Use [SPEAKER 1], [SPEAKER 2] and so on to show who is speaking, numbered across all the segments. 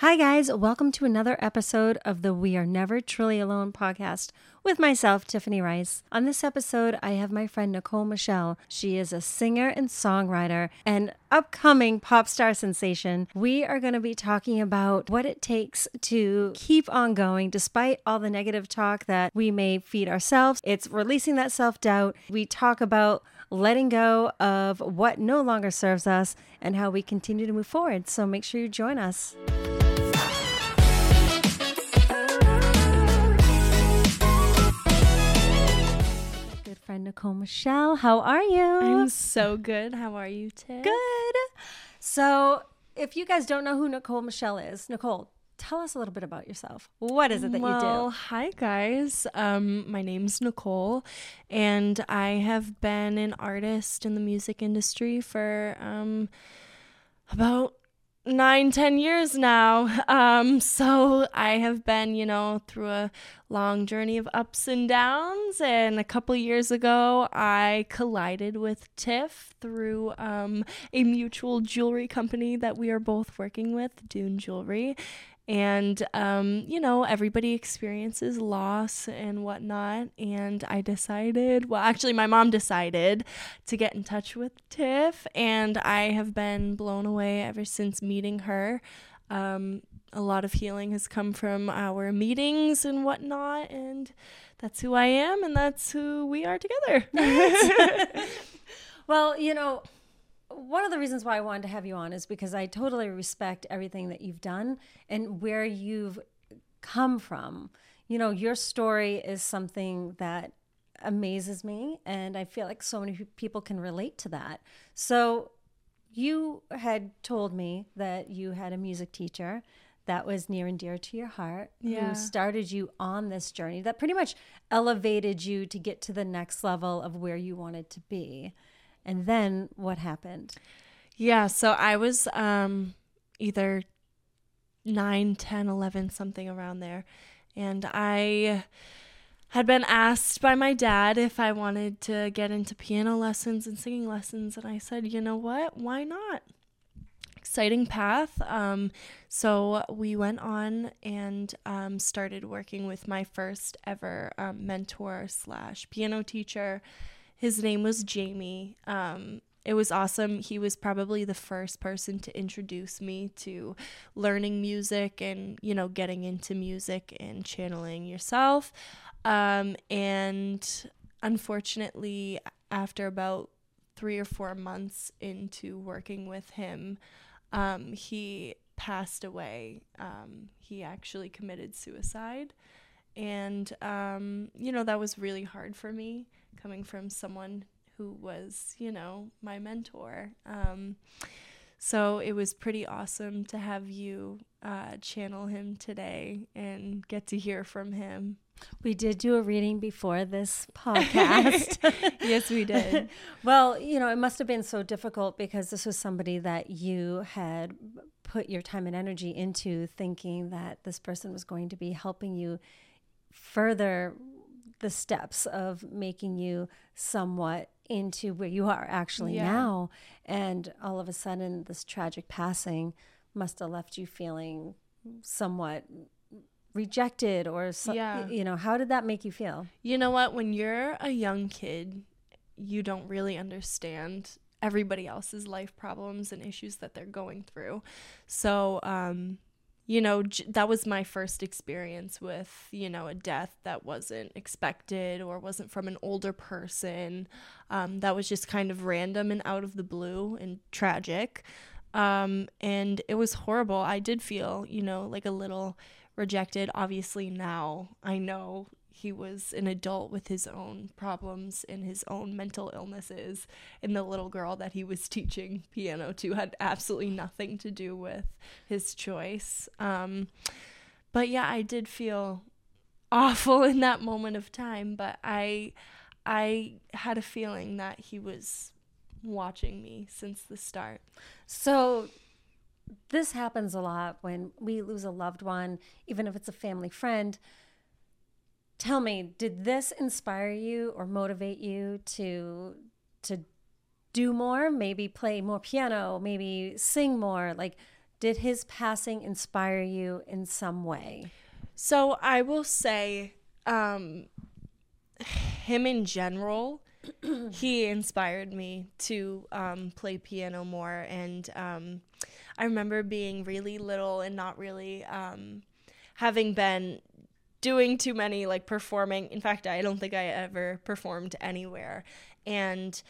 [SPEAKER 1] Hi, guys. Welcome to another episode of the We Are Never Truly Alone podcast with myself, Tiffany Rice. On this episode, I have my friend Nicole Michelle. She is a singer and songwriter and upcoming pop star sensation. We are going to be talking about what it takes to keep on going despite all the negative talk that we may feed ourselves. It's releasing that self doubt. We talk about letting go of what no longer serves us and how we continue to move forward. So make sure you join us. Friend Nicole Michelle, how are you?
[SPEAKER 2] I'm so good. How are you, Tiff?
[SPEAKER 1] good. So, if you guys don't know who Nicole Michelle is, Nicole, tell us a little bit about yourself. What is it that
[SPEAKER 2] well,
[SPEAKER 1] you do?
[SPEAKER 2] hi guys. Um, my name's Nicole, and I have been an artist in the music industry for um about nine, ten years now. Um, so I have been, you know, through a long journey of ups and downs. And a couple years ago, I collided with Tiff through um, a mutual jewelry company that we are both working with, Dune Jewelry. And, um, you know, everybody experiences loss and whatnot. And I decided, well, actually, my mom decided to get in touch with Tiff. And I have been blown away ever since meeting her. Um, a lot of healing has come from our meetings and whatnot. And that's who I am. And that's who we are together.
[SPEAKER 1] Well, you know, one of the reasons why I wanted to have you on is because I totally respect everything that you've done and where you've come from. You know, your story is something that amazes me, and I feel like so many people can relate to that. So, you had told me that you had a music teacher that was near and dear to your heart
[SPEAKER 2] Yeah.
[SPEAKER 1] who started you on this journey that pretty much elevated you to get to the next level of where you wanted to be. And then what happened?
[SPEAKER 2] Yeah, so I was um either 9, 10, 11 something around there. And I had been asked by my dad if I wanted to get into piano lessons and singing lessons and I said, "You know what? Why not?" Exciting path. Um, so we went on and um, started working with my first ever um, mentor slash piano teacher. His name was Jamie. Um, it was awesome. He was probably the first person to introduce me to learning music and, you know, getting into music and channeling yourself. Um, and unfortunately, after about three or four months into working with him, um, he passed away. Um, he actually committed suicide. And, um, you know, that was really hard for me coming from someone who was, you know, my mentor. Um, so it was pretty awesome to have you uh, channel him today and get to hear from him.
[SPEAKER 1] We did do a reading before this podcast.
[SPEAKER 2] yes, we did.
[SPEAKER 1] well, you know, it must have been so difficult because this was somebody that you had put your time and energy into thinking that this person was going to be helping you further the steps of making you somewhat into where you are actually
[SPEAKER 2] Yeah.
[SPEAKER 1] now. And all of a sudden, this tragic passing must have left you feeling somewhat rejected or so,
[SPEAKER 2] Yeah.
[SPEAKER 1] you know how did that make you feel
[SPEAKER 2] You know what? When you're a young kid, you don't really understand everybody else's life problems and issues that they're going through. So, um, you know, j- that was my first experience with, you know, a death that wasn't expected or wasn't from an older person. Um, that was just kind of random and out of the blue and tragic. Um, and it was horrible. I did feel, you know, like a little rejected. Obviously, now I know he was an adult with his own problems and his own mental illnesses. And the little girl that he was teaching piano to had absolutely nothing to do with his choice. Um, but yeah, I did feel awful in that moment of time, but I I had a feeling that he was watching me since the start.
[SPEAKER 1] So this happens a lot when we lose a loved one, even if it's a family friend. Tell me, did this inspire you or motivate you to to do more, maybe play more piano, maybe sing more? Like did his passing inspire you in some way?
[SPEAKER 2] So I will say, um, him in general, he inspired me to um, play piano more. And um, I remember being really little and not really um, having been doing too many like performing. In fact, I don't think I ever performed anywhere. And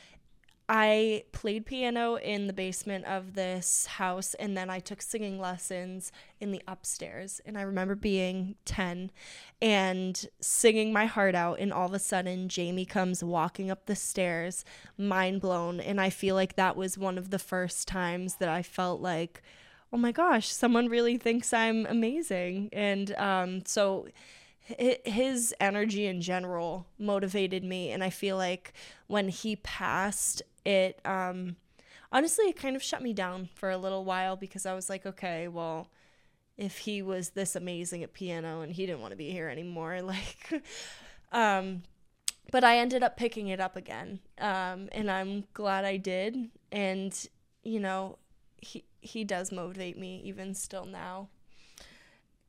[SPEAKER 2] I played piano in the basement of this house and then I took singing lessons in the upstairs. And I remember being 10 and singing my heart out. And all of a sudden, Jamie comes walking up the stairs, mind blown. And I feel like that was one of the first times that I felt like, oh my gosh, someone really thinks I'm amazing. And um, so his energy in general motivated me and i feel like when he passed it um honestly it kind of shut me down for a little while because i was like okay well if he was this amazing at piano and he didn't want to be here anymore like um but i ended up picking it up again um and i'm glad i did and you know he he does motivate me even still now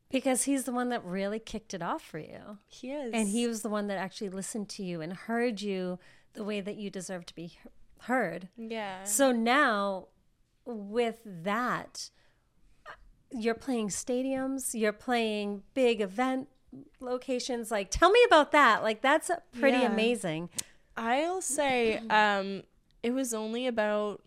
[SPEAKER 1] because he's the one that really kicked it off for you.
[SPEAKER 2] He is.
[SPEAKER 1] And he was the one that actually listened to you and heard you the way that you deserve to be heard.
[SPEAKER 2] Yeah.
[SPEAKER 1] So now with that you're playing stadiums, you're playing big event locations like tell me about that. Like that's pretty yeah. amazing.
[SPEAKER 2] I'll say um it was only about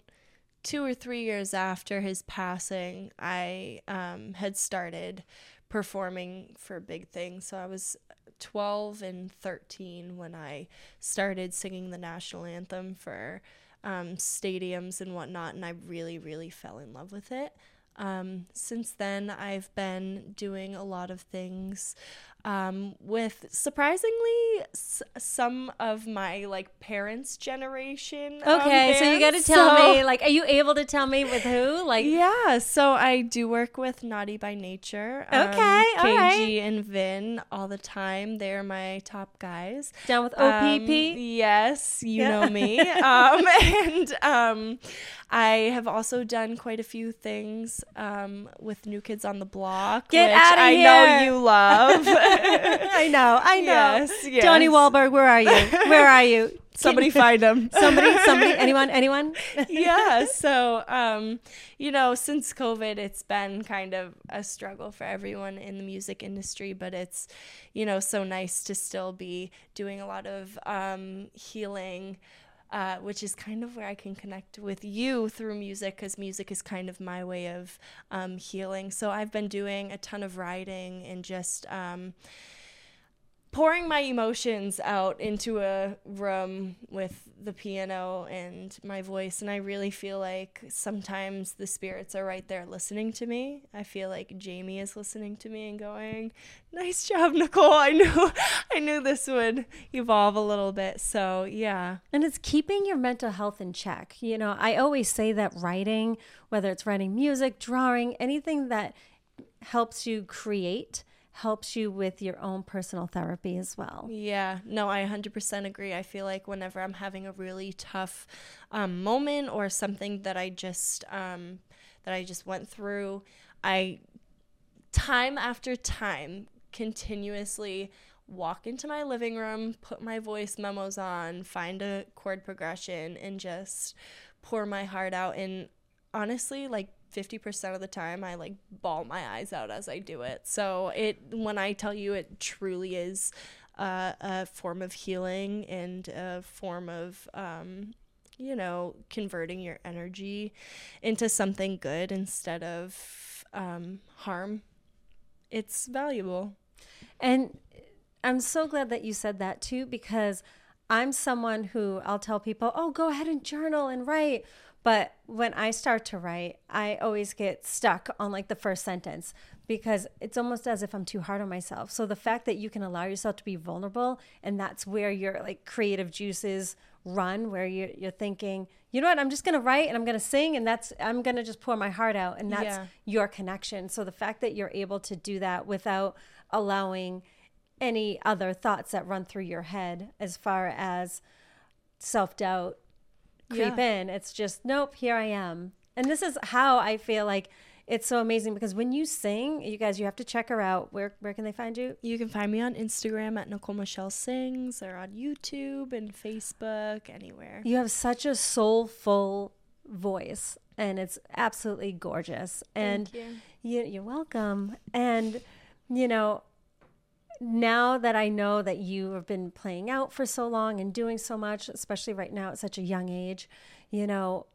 [SPEAKER 2] two or three years after his passing, I um, had started performing for big things. So I was 12 and 13 when I started singing the national anthem for um, stadiums and whatnot, and I really, really fell in love with it. Um, since then, I've been doing a lot of things um, with surprisingly s- some of my like parents' generation.
[SPEAKER 1] Okay, so you got to tell so, me, like, are you able to tell me with who? Like,
[SPEAKER 2] yeah, so I do work with Naughty by Nature.
[SPEAKER 1] Um, okay,
[SPEAKER 2] KG right. and Vin all the time. They're my top guys.
[SPEAKER 1] Down with OPP. Um,
[SPEAKER 2] yes, you yeah. know me. um, and um, I have also done quite a few things um, with New Kids on the Block,
[SPEAKER 1] Get
[SPEAKER 2] which
[SPEAKER 1] I
[SPEAKER 2] know you love.
[SPEAKER 1] I know, I know. Yes, yes. Donnie Wahlberg, where are you? Where are you?
[SPEAKER 2] somebody find him.
[SPEAKER 1] somebody, somebody, anyone, anyone?
[SPEAKER 2] yeah. So, um, you know, since COVID, it's been kind of a struggle for everyone in the music industry, but it's, you know, so nice to still be doing a lot of um, healing uh, which is kind of where I can connect with you through music because music is kind of my way of um, healing. So I've been doing a ton of writing and just. Um, pouring my emotions out into a room with the piano and my voice and I really feel like sometimes the spirits are right there listening to me. I feel like Jamie is listening to me and going, "Nice job, Nicole. I knew I knew this would evolve a little bit." So, yeah.
[SPEAKER 1] And it's keeping your mental health in check. You know, I always say that writing, whether it's writing music, drawing, anything that helps you create helps you with your own personal therapy as well.
[SPEAKER 2] Yeah, no, I 100% agree. I feel like whenever I'm having a really tough um, moment or something that I just um, that I just went through, I time after time continuously walk into my living room, put my voice memos on, find a chord progression, and just pour my heart out. And honestly, like 50% of the time I like bawl my eyes out as I do it. So it when I tell you it truly is uh, a form of healing and a form of um, you know converting your energy into something good instead of um, harm. It's valuable.
[SPEAKER 1] And I'm so glad that you said that too because I'm someone who I'll tell people, "Oh, go ahead and journal and write." But when I start to write, I always get stuck on like the first sentence because it's almost as if I'm too hard on myself. So the fact that you can allow yourself to be vulnerable and that's where your like creative juices run where you're, you're thinking, you know what, I'm just going to write and I'm going to sing and that's, I'm going to just pour my heart out and that's yeah. your connection. So the fact that you're able to do that without allowing any other thoughts that run through your head as far as self doubt creep yeah. in. It's just, nope, here I am. And this is how I feel like it's so amazing because when you sing, you guys, you have to check her out. Where where can they find you?
[SPEAKER 2] You can find me on Instagram at Nicole Michelle Sings or on YouTube and Facebook, anywhere.
[SPEAKER 1] You have such a soulful voice and it's absolutely gorgeous. And
[SPEAKER 2] Thank you.
[SPEAKER 1] you, you're welcome. And you know, now that I know that you have been playing out for so long and doing so much, especially right now at such a young age, you know,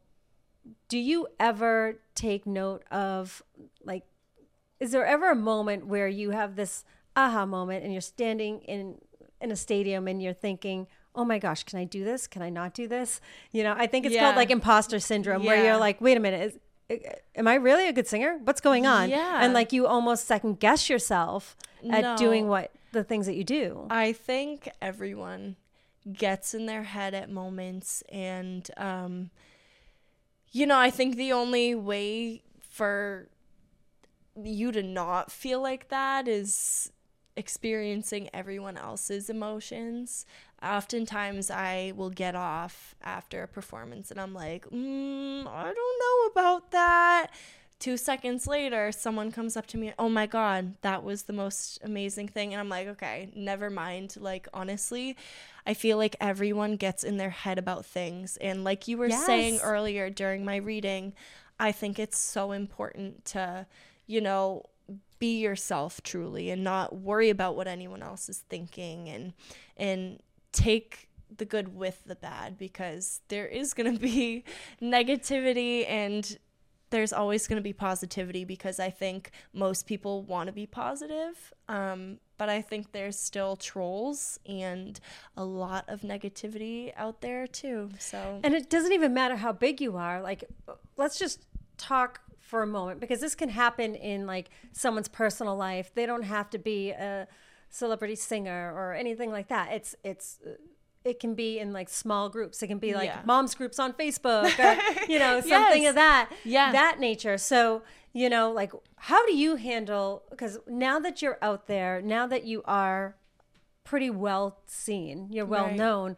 [SPEAKER 1] do you ever take note of like is there ever a moment where you have this aha moment and you're standing in in a stadium and you're thinking oh my gosh can i do this can i not do this you know i think it's
[SPEAKER 2] Yeah.
[SPEAKER 1] called like imposter syndrome where you're like wait a minute is, am i really a good singer what's going on
[SPEAKER 2] Yeah.
[SPEAKER 1] and like you almost second guess yourself at
[SPEAKER 2] No.
[SPEAKER 1] doing what the things that you do
[SPEAKER 2] I think everyone gets in their head at moments and um you know, I think the only way for you to not feel like that is experiencing everyone else's emotions. Oftentimes, I will get off after a performance and I'm like, mm, I don't know about that. Two seconds later, someone comes up to me, oh my God, that was the most amazing thing. And I'm like, okay, never mind. Like, honestly, I feel like everyone gets in their head about things. And like you were saying earlier during my reading, I think it's so important to, you know, be yourself truly and not worry about what anyone else is thinking and and take the good with the bad because there is going to be negativity and there's always going to be positivity because I think most people want to be positive. Um, but I think there's still trolls and a lot of negativity out there too. So,
[SPEAKER 1] And it doesn't even matter how big you are. Like, let's just talk for a moment because this can happen in like someone's personal life. They don't have to be a celebrity singer or anything like that. It's it's it can be in like small groups. It can be like
[SPEAKER 2] Yeah.
[SPEAKER 1] moms groups on Facebook or you know something
[SPEAKER 2] Yes.
[SPEAKER 1] of that
[SPEAKER 2] Yeah.
[SPEAKER 1] that nature. So you know like how do you handle because now that you're out there, now that you are pretty well seen, you're well
[SPEAKER 2] Right.
[SPEAKER 1] known.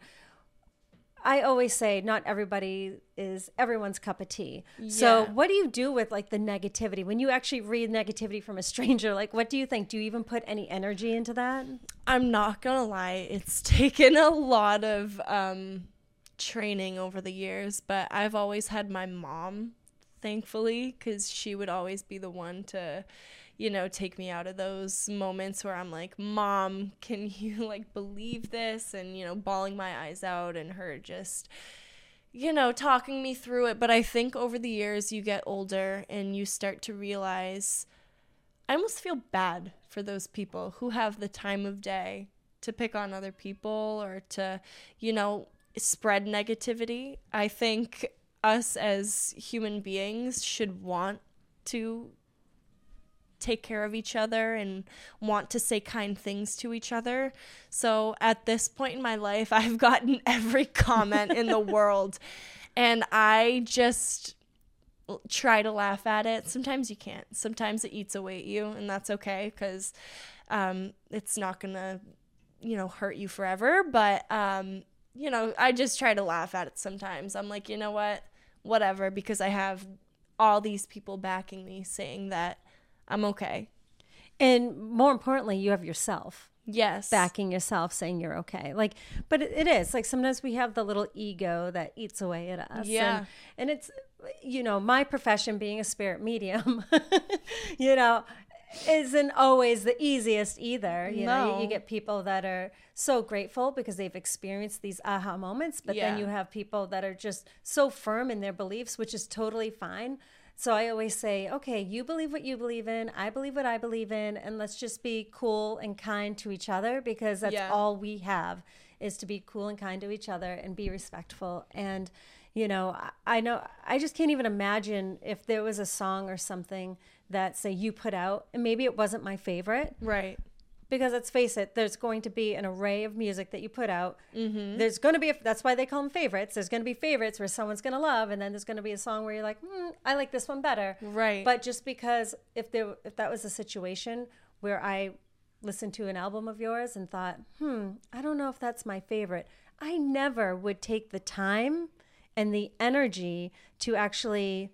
[SPEAKER 1] I always say not everybody is everyone's cup of tea. So what do you do with like the negativity when you actually read negativity from a stranger? Like what do you think? Do you even put any energy into that?
[SPEAKER 2] I'm not gonna lie, it's taken a lot of um, training over the years, but I've always had my mom, thankfully, because she would always be the one to, you know, take me out of those moments where I'm like, Mom, can you like believe this? And, you know, bawling my eyes out, and her just, you know, talking me through it. But I think over the years, you get older and you start to realize. I almost feel bad for those people who have the time of day to pick on other people or to, you know, spread negativity. I think us as human beings should want to take care of each other and want to say kind things to each other. So at this point in my life, I've gotten every comment in the world and I just try to laugh at it. Sometimes you can't. Sometimes it eats away at you, and that's okay because um, it's not gonna, you know, hurt you forever. But um, you know, I just try to laugh at it sometimes. I'm like, you know what, whatever, because I have all these people backing me, saying that I'm okay.
[SPEAKER 1] And more importantly, you have yourself
[SPEAKER 2] Yes.
[SPEAKER 1] backing yourself saying you're okay. Like but it, is like sometimes we have the little ego that eats away at us.
[SPEAKER 2] Yeah.
[SPEAKER 1] And, and it's you know, my profession being a spirit medium, you know, isn't always the easiest either. You know, you, you get people that are so grateful because they've experienced these aha moments, but then you have people that are just so firm in their beliefs, which is totally fine. So I always say, okay, you believe what you believe in, I believe what I believe in, and let's just be cool and kind to each other because that's
[SPEAKER 2] Yeah.
[SPEAKER 1] all we have is to be cool and kind to each other and be respectful. And you know, I- I know I just can't even imagine if there was a song or something that say you put out and maybe it wasn't my favorite
[SPEAKER 2] Right.
[SPEAKER 1] Because let's face it, there's going to be an array of music that you put out.
[SPEAKER 2] Mm-hmm.
[SPEAKER 1] There's going to be, a, that's why they call them favorites. There's going to be favorites where someone's going to love, and then there's going to be a song where you're like, hmm, I like this one better.
[SPEAKER 2] Right.
[SPEAKER 1] But just because if there, if that was a situation where I listened to an album of yours and thought, hmm, I don't know if that's my favorite, I never would take the time and the energy to actually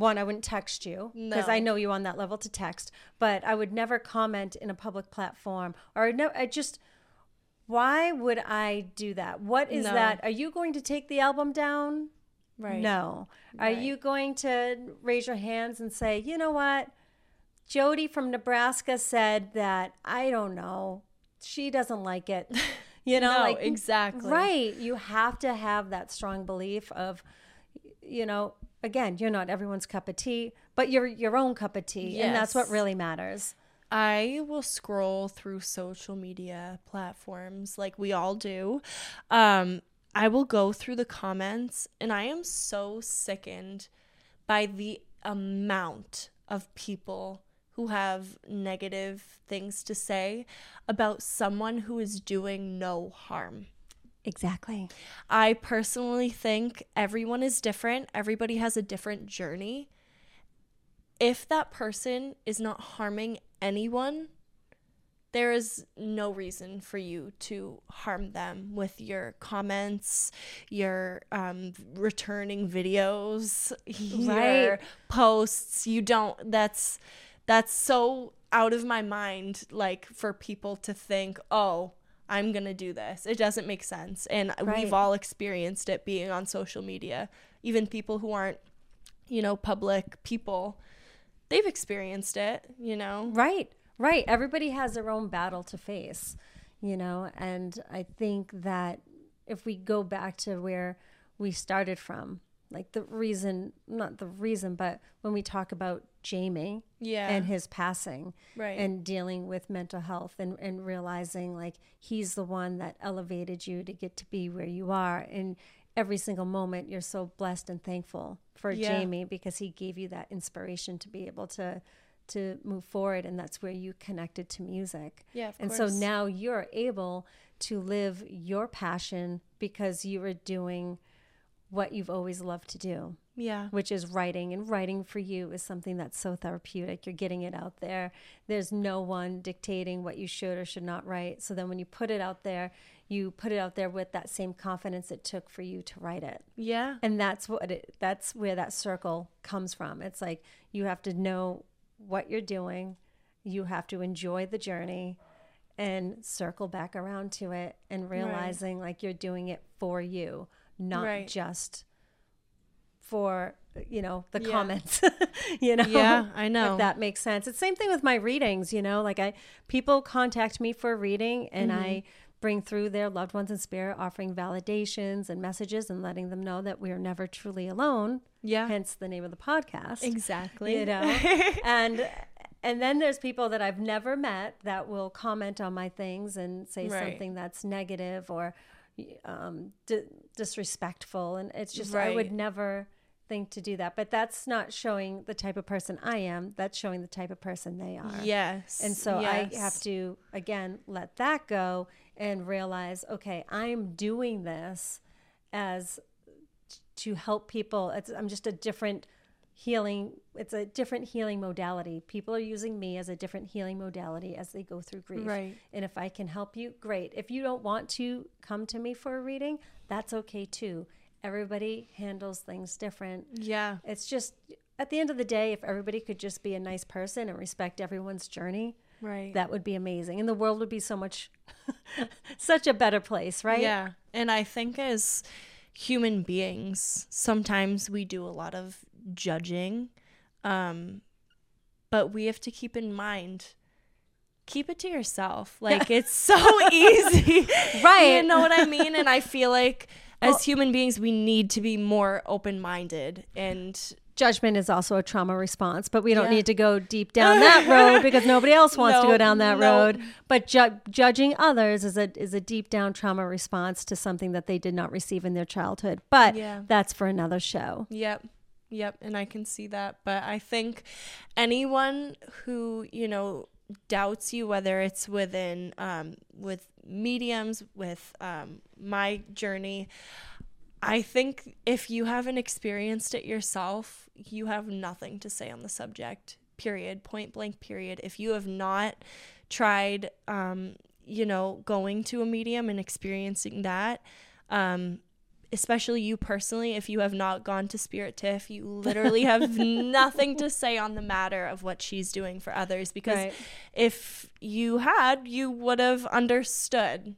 [SPEAKER 1] one, I wouldn't text you because I know you on that level to text, but I would never comment in a public platform or no, I just, why would I do that? What is
[SPEAKER 2] No.
[SPEAKER 1] that? Are you going to take the album down?
[SPEAKER 2] Right.
[SPEAKER 1] No. Are you going to raise your hands and say, you know what? Jody from Nebraska said that, I don't know, she doesn't like it. You know,
[SPEAKER 2] No,
[SPEAKER 1] like
[SPEAKER 2] exactly.
[SPEAKER 1] Right. You have to have that strong belief of, you know, again, you're not everyone's cup of tea, but you're your own cup of tea. And that's what really matters.
[SPEAKER 2] I will scroll through social media platforms like we all do. Um, I will go through the comments and I am so sickened by the amount of people who have negative things to say about someone who is doing no harm.
[SPEAKER 1] Exactly.
[SPEAKER 2] I personally think everyone is different, everybody has a different journey. If that person is not harming anyone, there is no reason for you to harm them with your comments, your um, returning videos, your
[SPEAKER 1] Right.
[SPEAKER 2] posts. You don't. That's that's so out of my mind. Like for people to think, oh, I'm gonna do this. It doesn't make sense, and
[SPEAKER 1] Right.
[SPEAKER 2] we've all experienced it being on social media. Even people who aren't, you know, public people, they've experienced it. You know.
[SPEAKER 1] Right, right. Everybody has their own battle to face, you know, and I think that if we go back to where we started from, like the reason, not the reason, but when we talk about Jamie
[SPEAKER 2] Yeah.
[SPEAKER 1] and his passing
[SPEAKER 2] Right.
[SPEAKER 1] and dealing with mental health and, and realizing like he's the one that elevated you to get to be where you are. And every single moment you're so blessed and thankful for
[SPEAKER 2] Yeah.
[SPEAKER 1] Jamie because he gave you that inspiration to be able to to move forward and that's where you connected to music.
[SPEAKER 2] Yeah,
[SPEAKER 1] and
[SPEAKER 2] course.
[SPEAKER 1] so now you're able to live your passion because you are doing what you've always loved to do
[SPEAKER 2] yeah.
[SPEAKER 1] which is writing. And writing for you is something that's so therapeutic. You're getting it out there. There's no one dictating what you should or should not write. So then when you put it out there, you put it out there with that same confidence it took for you to write it.
[SPEAKER 2] Yeah.
[SPEAKER 1] And that's what it that's where that circle comes from. It's like you have to know what you're doing. You have to enjoy the journey and circle back around to it and realizing like you're doing it for you, not
[SPEAKER 2] Right.
[SPEAKER 1] just for you know the
[SPEAKER 2] Yeah.
[SPEAKER 1] comments you know
[SPEAKER 2] Yeah, I know.
[SPEAKER 1] if that makes sense it's same thing with my readings you know like i people contact me for a reading and
[SPEAKER 2] Mm-hmm.
[SPEAKER 1] i bring through their loved ones in spirit offering validations and messages and letting them know that we are never truly alone
[SPEAKER 2] Yeah.
[SPEAKER 1] hence the name of the podcast
[SPEAKER 2] Exactly.
[SPEAKER 1] you know and and then there's people that i've never met that will comment on my things and say
[SPEAKER 2] Right.
[SPEAKER 1] something that's negative or um, di- disrespectful and it's just i would never think to do that but that's not showing the type of person i am that's showing the type of person they are
[SPEAKER 2] Yes.
[SPEAKER 1] and so I have to, again, let that go and realize, okay, I'm doing this as to help people. It's, I'm just a different healing. It's a different healing modality. People are using me as a different healing modality as they go through grief.
[SPEAKER 2] Right.
[SPEAKER 1] And if I can help you, great. If you don't want to come to me for a reading, that's okay too. Everybody handles things different.
[SPEAKER 2] Yeah.
[SPEAKER 1] It's just at the end of the day, if everybody could just be a nice person and respect everyone's journey,
[SPEAKER 2] Right.
[SPEAKER 1] that would be amazing. And the world would be so much, such a better place, right?
[SPEAKER 2] Yeah. And I think as human beings, sometimes we do a lot of judging. Um, but we have to keep in mind keep it to yourself. Like it's so easy.
[SPEAKER 1] Right.
[SPEAKER 2] You know what I mean? And I feel like as human beings we need to be more open-minded and
[SPEAKER 1] Judgment is also a trauma response, but we don't
[SPEAKER 2] Yeah.
[SPEAKER 1] need to go deep down that road because nobody else wants to go down that
[SPEAKER 2] no.
[SPEAKER 1] road. But ju- judging others is a is a deep down trauma response to something that they did not receive in their childhood. But
[SPEAKER 2] Yeah.
[SPEAKER 1] that's for another show.
[SPEAKER 2] Yep. Yep. And I can see that. But I think anyone who, you know, doubts you, whether it's within, um, with mediums, with um, my journey, I think if you haven't experienced it yourself, you have nothing to say on the subject, period, point blank, period. If you have not tried, um, you know, going to a medium and experiencing that, um, especially you personally, if you have not gone to Spirit Tiff, you literally have nothing to say on the matter of what she's doing for others. Because
[SPEAKER 1] Right.
[SPEAKER 2] if you had, you would have understood.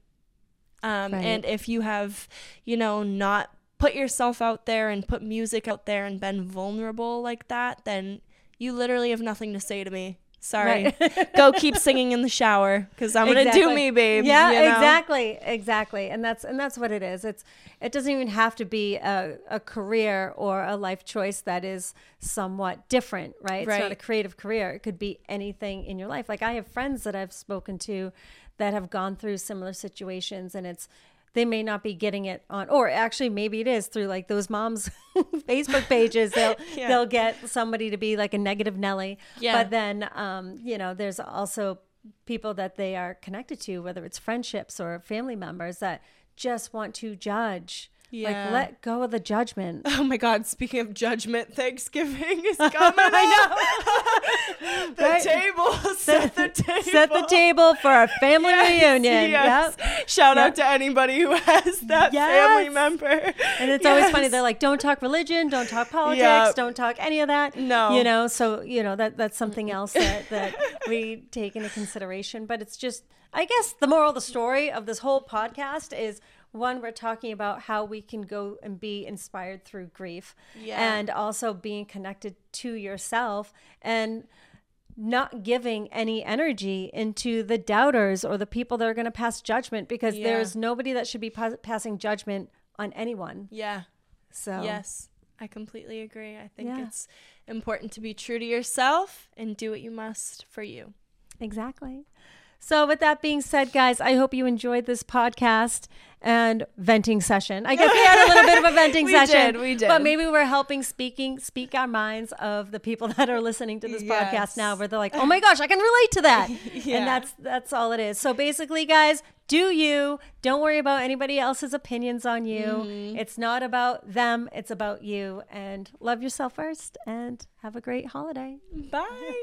[SPEAKER 2] Um,
[SPEAKER 1] Right.
[SPEAKER 2] And if you have, you know, not put yourself out there and put music out there and been vulnerable like that, then you literally have nothing to say to me. Sorry.
[SPEAKER 1] Right.
[SPEAKER 2] Go keep singing in the shower because I'm gonna do me, babe.
[SPEAKER 1] Yeah,
[SPEAKER 2] you know?
[SPEAKER 1] exactly, exactly, and that's and that's what it is. It's it doesn't even have to be a, a career or a life choice that is somewhat different, right? It's not a creative career. It could be anything in your life. Like I have friends that I've spoken to that have gone through similar situations, and it's they may not be getting it on, or actually maybe it is through like those moms Facebook pages. They'll
[SPEAKER 2] Yeah.
[SPEAKER 1] they'll get somebody to be like a negative Nelly,
[SPEAKER 2] Yeah.
[SPEAKER 1] but then um, you know there's also people that they are connected to whether it's friendships or family members that just want to judge
[SPEAKER 2] Yeah.
[SPEAKER 1] like let go of the judgment
[SPEAKER 2] Oh my God! Speaking of judgment, Thanksgiving is coming. I know. the
[SPEAKER 1] Right.
[SPEAKER 2] table. Set the table.
[SPEAKER 1] set the table for our family
[SPEAKER 2] Yes,
[SPEAKER 1] reunion
[SPEAKER 2] yes.
[SPEAKER 1] Yep.
[SPEAKER 2] Shout
[SPEAKER 1] Yep.
[SPEAKER 2] out to anybody who has that
[SPEAKER 1] Yes.
[SPEAKER 2] family member.
[SPEAKER 1] and it's always funny they're like don't talk religion don't talk politics
[SPEAKER 2] Yep.
[SPEAKER 1] don't talk any of that
[SPEAKER 2] No.
[SPEAKER 1] you know so you know that that's something else that, that we take into consideration but it's just i guess the moral of the story of this whole podcast is one we're talking about how we can go and be inspired through grief
[SPEAKER 2] Yeah.
[SPEAKER 1] and also being connected to yourself and not giving any energy into the doubters or the people that are going to pass judgment because
[SPEAKER 2] Yeah.
[SPEAKER 1] there's nobody that should be pas- passing judgment on anyone
[SPEAKER 2] Yeah.
[SPEAKER 1] so
[SPEAKER 2] Yes. I completely agree. I think
[SPEAKER 1] Yeah.
[SPEAKER 2] it's important to be true to yourself and do what you must for you.
[SPEAKER 1] Exactly. So, with that being said, guys, I hope you enjoyed this podcast and venting session. I guess we had a little bit of a venting
[SPEAKER 2] We
[SPEAKER 1] session.
[SPEAKER 2] did, we did.
[SPEAKER 1] But maybe we're helping speaking speak our minds of the people that are listening to this podcast now, where they're like, "Oh my gosh, I can relate to that,"
[SPEAKER 2] Yeah.
[SPEAKER 1] and that's that's all it is. So basically, guys, do you? Don't worry about anybody else's opinions on you.
[SPEAKER 2] Mm-hmm.
[SPEAKER 1] It's not about them. It's about you. And love yourself first. And have a great holiday.
[SPEAKER 2] Bye.